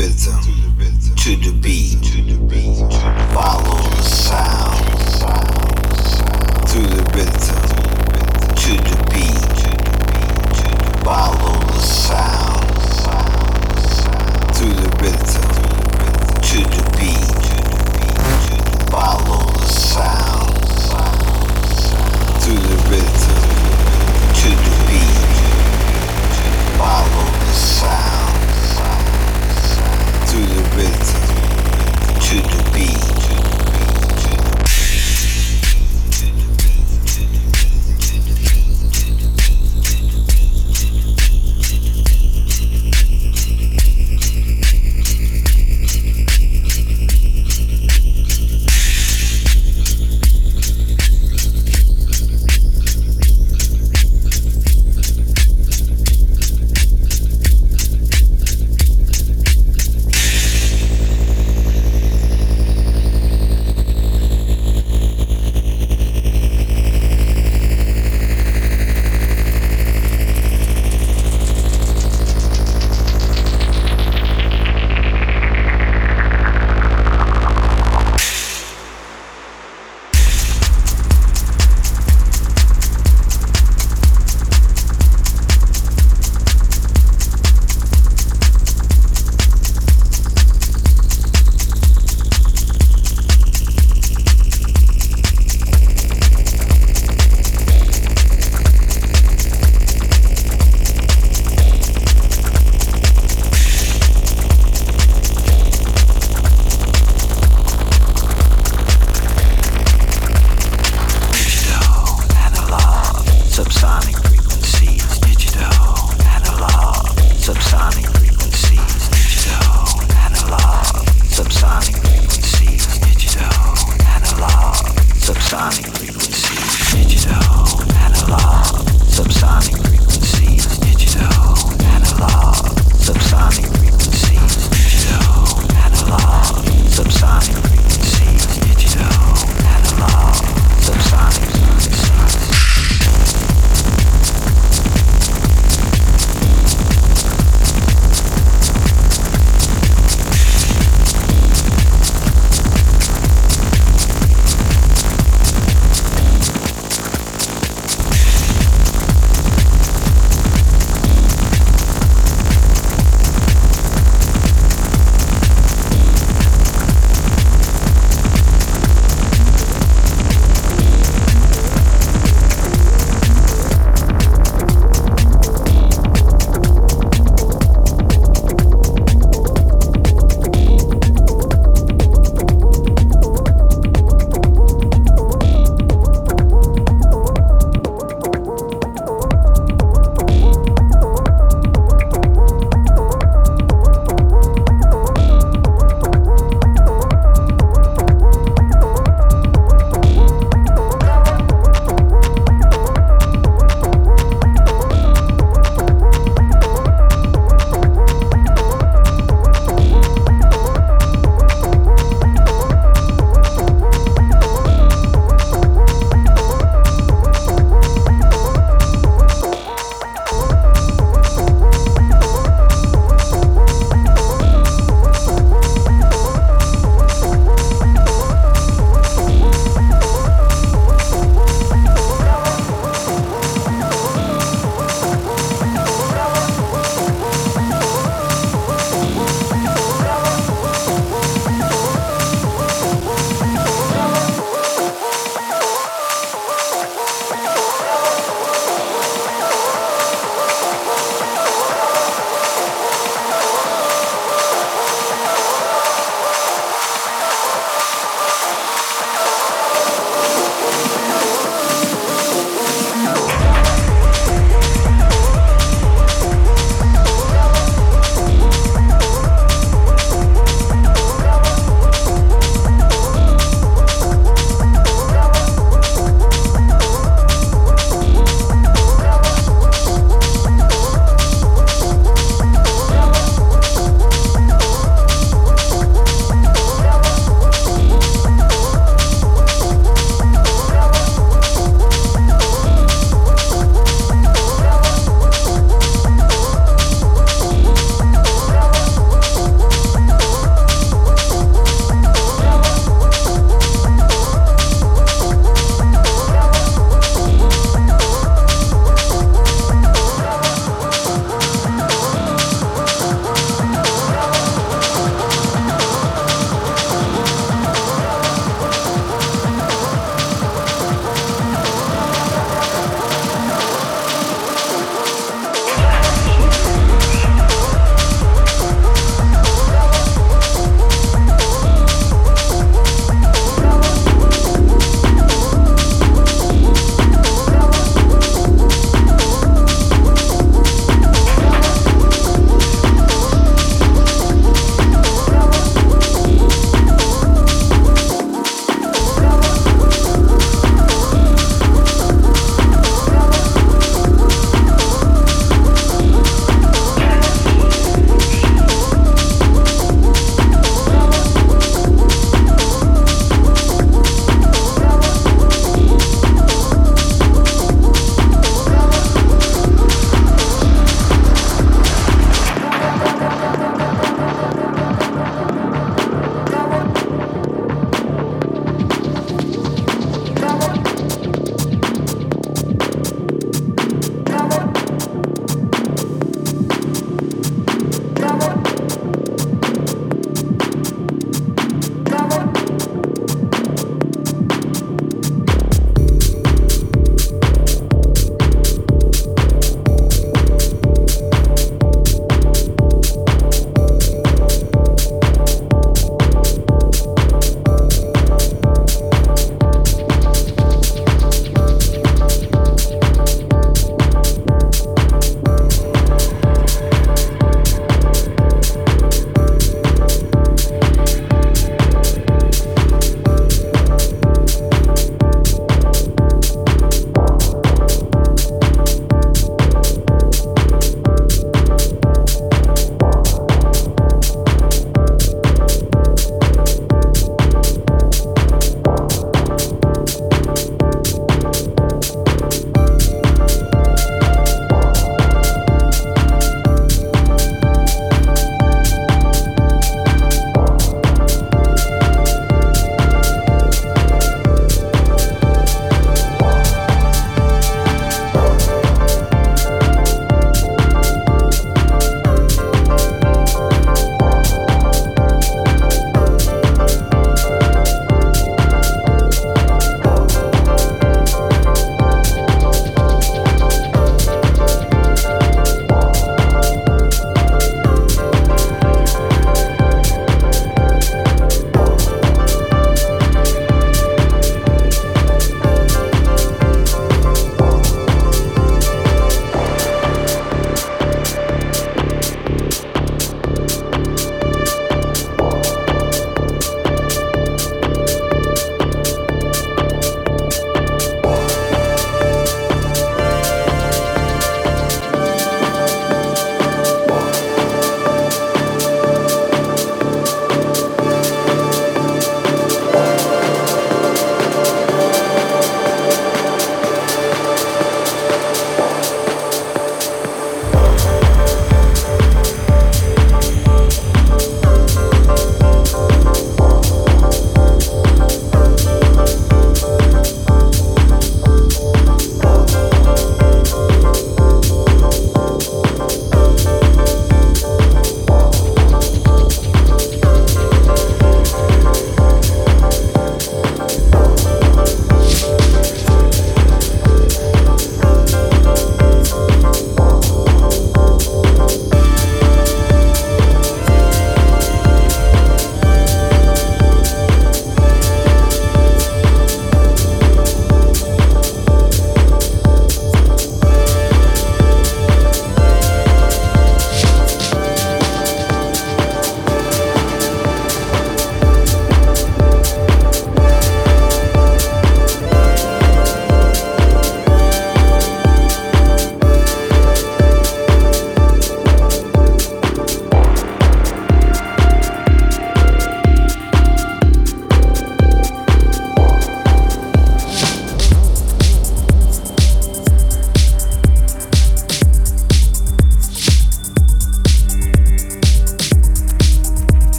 rhythm, to the rhythm, to the beat.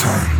time.